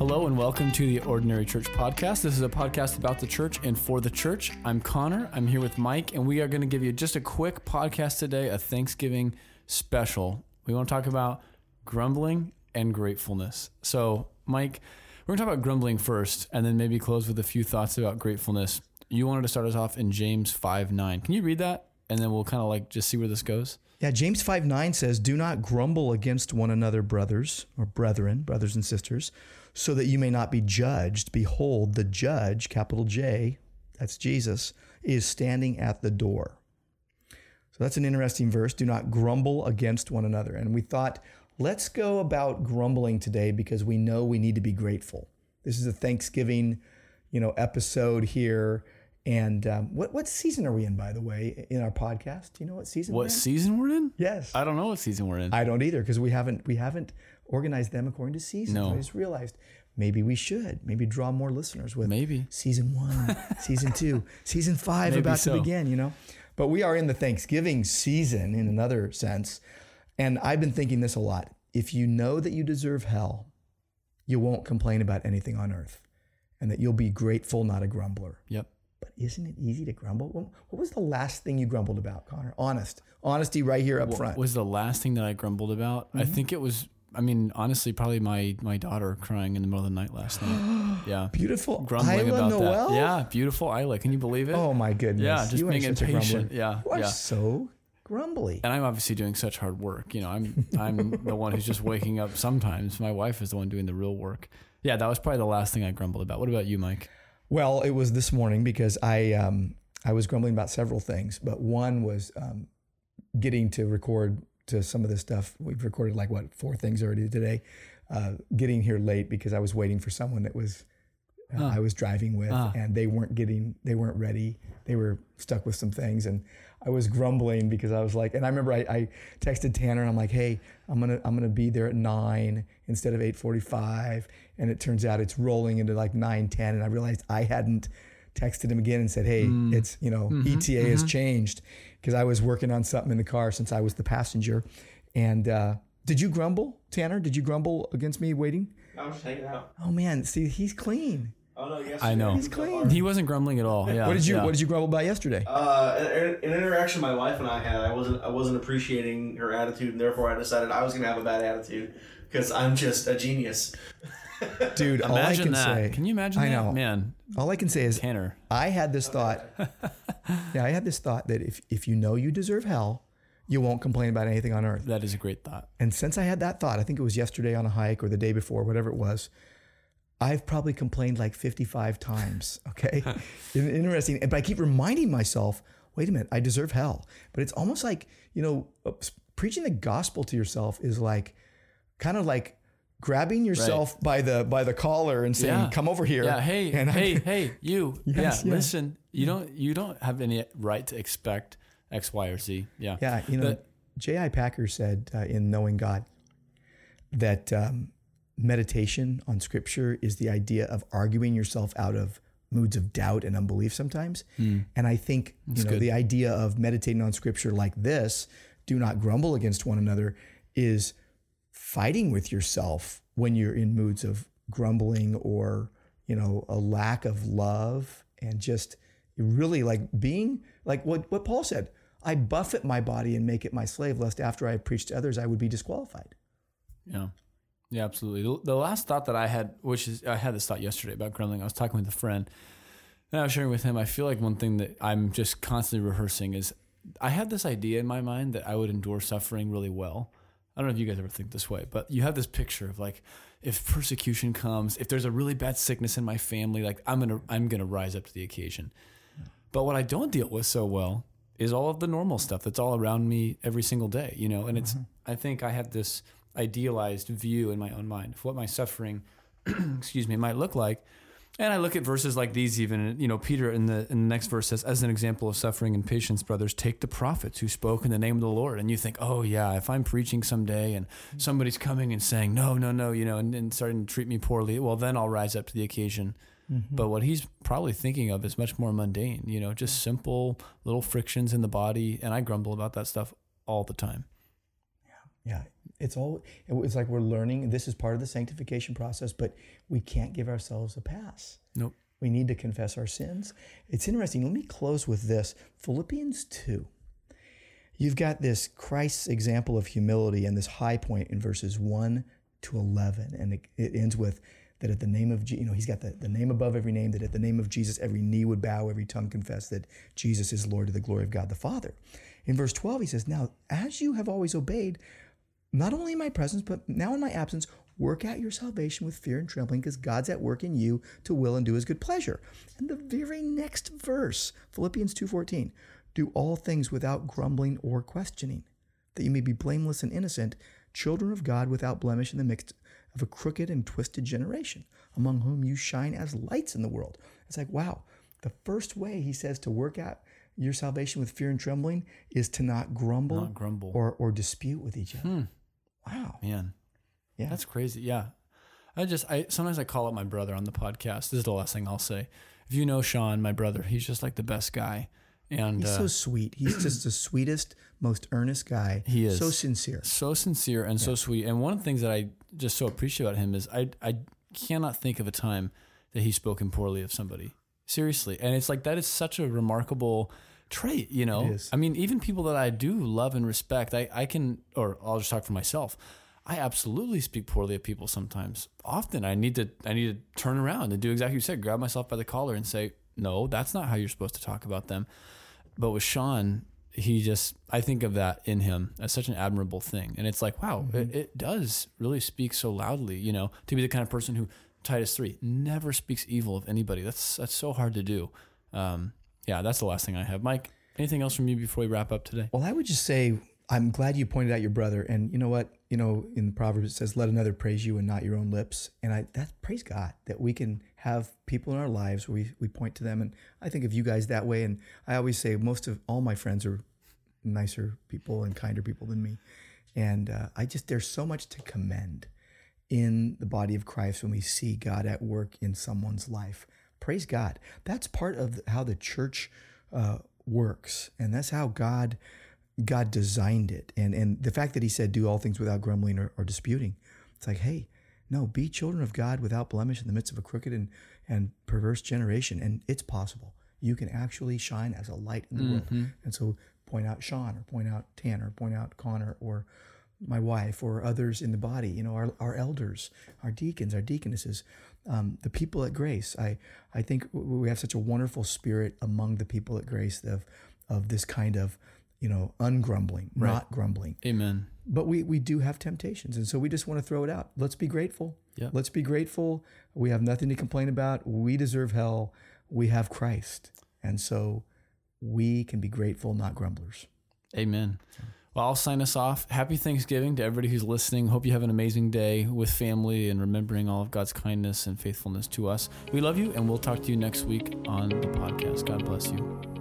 Hello and welcome to the Ordinary Church Podcast. This is a podcast about the church and for the church. I'm Connor. I'm here with Mike, and we are going to give you just a quick podcast today, a Thanksgiving special. We want to talk about grumbling and gratefulness. So, Mike, we're going to talk about grumbling first, and then maybe close with a few thoughts about gratefulness. You wanted to start us off in James 5 9. Can you read that? And then we'll kind of like just see where this goes. Yeah, James 5 9 says, Do not grumble against one another, brothers or brethren, brothers and sisters, so that you may not be judged. Behold, the judge, capital J, that's Jesus, is standing at the door. So that's an interesting verse. Do not grumble against one another. And we thought, let's go about grumbling today because we know we need to be grateful. This is a Thanksgiving, you know, episode here. And um, what what season are we in, by the way, in our podcast? Do you know what season? we're What in? season we're in? Yes, I don't know what season we're in. I don't either because we haven't we haven't organized them according to seasons. No. I just realized maybe we should maybe draw more listeners with Maybe. season one, season two, season five Maybe about so. to begin. You know, but we are in the Thanksgiving season in another sense, and I've been thinking this a lot. If you know that you deserve hell, you won't complain about anything on earth, and that you'll be grateful, not a grumbler. Yep. But isn't it easy to grumble? What was the last thing you grumbled about, Connor? Honest, honesty, right here up What front. was the last thing that I grumbled about? I mm-hmm. think it was. I mean, honestly, probably my my daughter crying in the middle of the night last night. Yeah, Beautiful grumbling Isla about Noel. that. Yeah, beautiful Isla. Can you believe it? Oh my goodness. Yeah, just You being impatient. Yeah, You are yeah. so grumbly. And I'm obviously doing such hard work. You know, I'm I'm the one who's just waking up. Sometimes my wife is the one doing the real work. Yeah, that was probably the last thing I grumbled about. What about you, Mike? Well, it was this morning because I um, I was grumbling about several things, but one was um, getting to record to some of this stuff. We've recorded like what four things already today. Uh, getting here late because I was waiting for someone that was uh, I was driving with, and they weren't getting they weren't ready. They were stuck with some things, and I was grumbling because I was like, and I remember I, I texted Tanner and I'm like, hey, I'm gonna I'm gonna be there at nine instead of eight forty five, and it turns out it's rolling into like nine ten, and I realized I hadn't texted him again and said, hey, it's you know ETA has changed because I was working on something in the car since I was the passenger, and uh, did you grumble, Tanner? Did you grumble against me waiting? I was just hanging out. Oh man, see he's clean. Oh no, yes. I know. He's clean. He wasn't grumbling at all. Yeah. What did you yeah. What did you grumble about yesterday? Uh, an, an interaction my wife and I had. I wasn't. I wasn't appreciating her attitude, and therefore I decided I was gonna have a bad attitude because I'm just a genius. Dude, all I Imagine can that. say. Can you imagine I that? know. Man, All I can say is Tanner. I had this thought. yeah, I had this thought that if if you know you deserve hell, you won't complain about anything on earth. That is a great thought. And since I had that thought, I think it was yesterday on a hike or the day before, whatever it was. I've probably complained like 55 times. Okay. In- Interesting. But I keep reminding myself, wait a minute, I deserve hell. But it's almost like, you know, uh, preaching the gospel to yourself is like kind of like grabbing yourself by the by the collar and saying, Yeah. come over here. Yeah. Hey, And I'm- hey, hey, you. Yes, yeah, yeah. Listen, you don't you don't have any right to expect X, Y, or Z. Yeah. Yeah, you know, J.I. Packer said uh, in Knowing God that um, meditation on Scripture is the idea of arguing yourself out of moods of doubt and unbelief sometimes. And I think you know good. the idea of meditating on Scripture like this, "Do not grumble against one another," is fighting with yourself when you're in moods of grumbling or you know a lack of love and just really like being like what what Paul said I buffet my body and make it my slave lest after I preach to others I would be disqualified Yeah. Yeah, absolutely. The, last thought that I had, which is, I had this thought yesterday about grumbling. I was talking with a friend and I was sharing with him. I feel like one thing that I'm just constantly rehearsing is I had this idea in my mind that I would endure suffering really well. I don't know if you guys ever think this way, but you have this picture of like, if persecution comes, if there's a really bad sickness in my family, like I'm gonna, I'm gonna rise up to the occasion. But what I don't deal with so well is all of the normal stuff that's all around me every single day, you know? And it's, mm-hmm. I think I have this idealized view in my own mind of what my suffering, excuse me, might look like. And I look at verses like these, even, you know, Peter in the, in the next verse says, as an example of suffering and patience, brothers, take the prophets who spoke in the name of the Lord. And you think, oh, yeah, if I'm preaching someday and somebody's coming and saying, no, no, no, you know, and, and starting to treat me poorly, well, then I'll rise up to the occasion. Mm-hmm. But what he's probably thinking of is much more mundane, you know, just simple little frictions in the body. And I grumble about that stuff all the time. Yeah. It's all it's like we're learning. This is part of the sanctification process, but we can't give ourselves a pass. Nope. We need to confess our sins. It's interesting. Let me close with this Philippians 2. You've got this Christ's example of humility and this high point in verses 1 to 11. And it, it ends with that at the name of, you know, he's got the, the name above every name, that at the name of Jesus, every knee would bow, every tongue confess that Jesus is Lord to the glory of God the Father. In verse 12, he says, Now, as you have always obeyed, not only in my presence, but now in my absence, work out your salvation with fear and trembling because God's at work in you to will and do his good pleasure. And the very next verse, Philippians 2:14, do all things without grumbling or questioning, that you may be blameless and innocent, children of God without blemish in the midst of a crooked and twisted generation, among whom you shine as lights in the world. It's like, wow, the first way he says to work out your salvation with fear and trembling is to not grumble, Not grumble. or or dispute with each other. Hmm. Wow. Man. Yeah. That's crazy. Yeah. I just I sometimes I call up my brother on the podcast. This is the last thing I'll say. If you know Sean, my brother, he's just like the best guy. And He's uh, so sweet. He's just the sweetest, most earnest guy. He is. so sincere. so sincere and so sweet. And one of the things that I just so appreciate about him is I I cannot think of a time that he's spoken poorly of somebody. Seriously. And it's like that is such a remarkable trait, you know. I mean, even people that I do love and respect, I, I can or I'll just talk for myself. I absolutely speak poorly of people sometimes. Often I need to I need to turn around and do exactly what you said, grab myself by the collar and say, No, that's not how you're supposed to talk about them. But with Sean, he just I think of that in him as such an admirable thing. And it's like, wow, it, it does really speak so loudly, you know, to be the kind of person who Titus three never speaks evil of anybody. That's that's so hard to do. Um, yeah, that's the last thing I have. Mike, anything else from you before we wrap up today? Well, I would just say I'm glad you pointed out your brother. And you know what? You know, in the Proverbs it says, "Let another praise you and not your own lips." And I that praise God that we can have people in our lives where we we point to them. And I think of you guys that way. And I always say most of all my friends are nicer people and kinder people than me. And uh, I just there's so much to commend in the body of Christ when we see God at work in someone's life. Praise God. That's part of how the church uh, works, and that's how God God designed it. And and the fact that He said, "Do all things without grumbling or, or disputing," it's like, hey, no, be children of God without blemish in the midst of a crooked and and perverse generation, and it's possible. You can actually shine as a light in the world. And so, point out Sean, or point out Tanner, or point out Connor, or my wife or others in the body, you know, our, our elders, our deacons, our deaconesses, um, the people at Grace. I, I think we have such a wonderful spirit among the people at Grace of, of this kind of, you know, ungrumbling, not grumbling. Amen. But we, we do have temptations. And so we just want to throw it out. Let's be grateful. Yep. Let's be grateful. We have nothing to complain about. We deserve hell. We have Christ. And so we can be grateful, not grumblers. Amen. Well, I'll sign us off. Happy Thanksgiving to everybody who's listening. Hope you have an amazing day with family and remembering all of God's kindness and faithfulness to us. We love you, and we'll talk to you next week on the podcast. God bless you.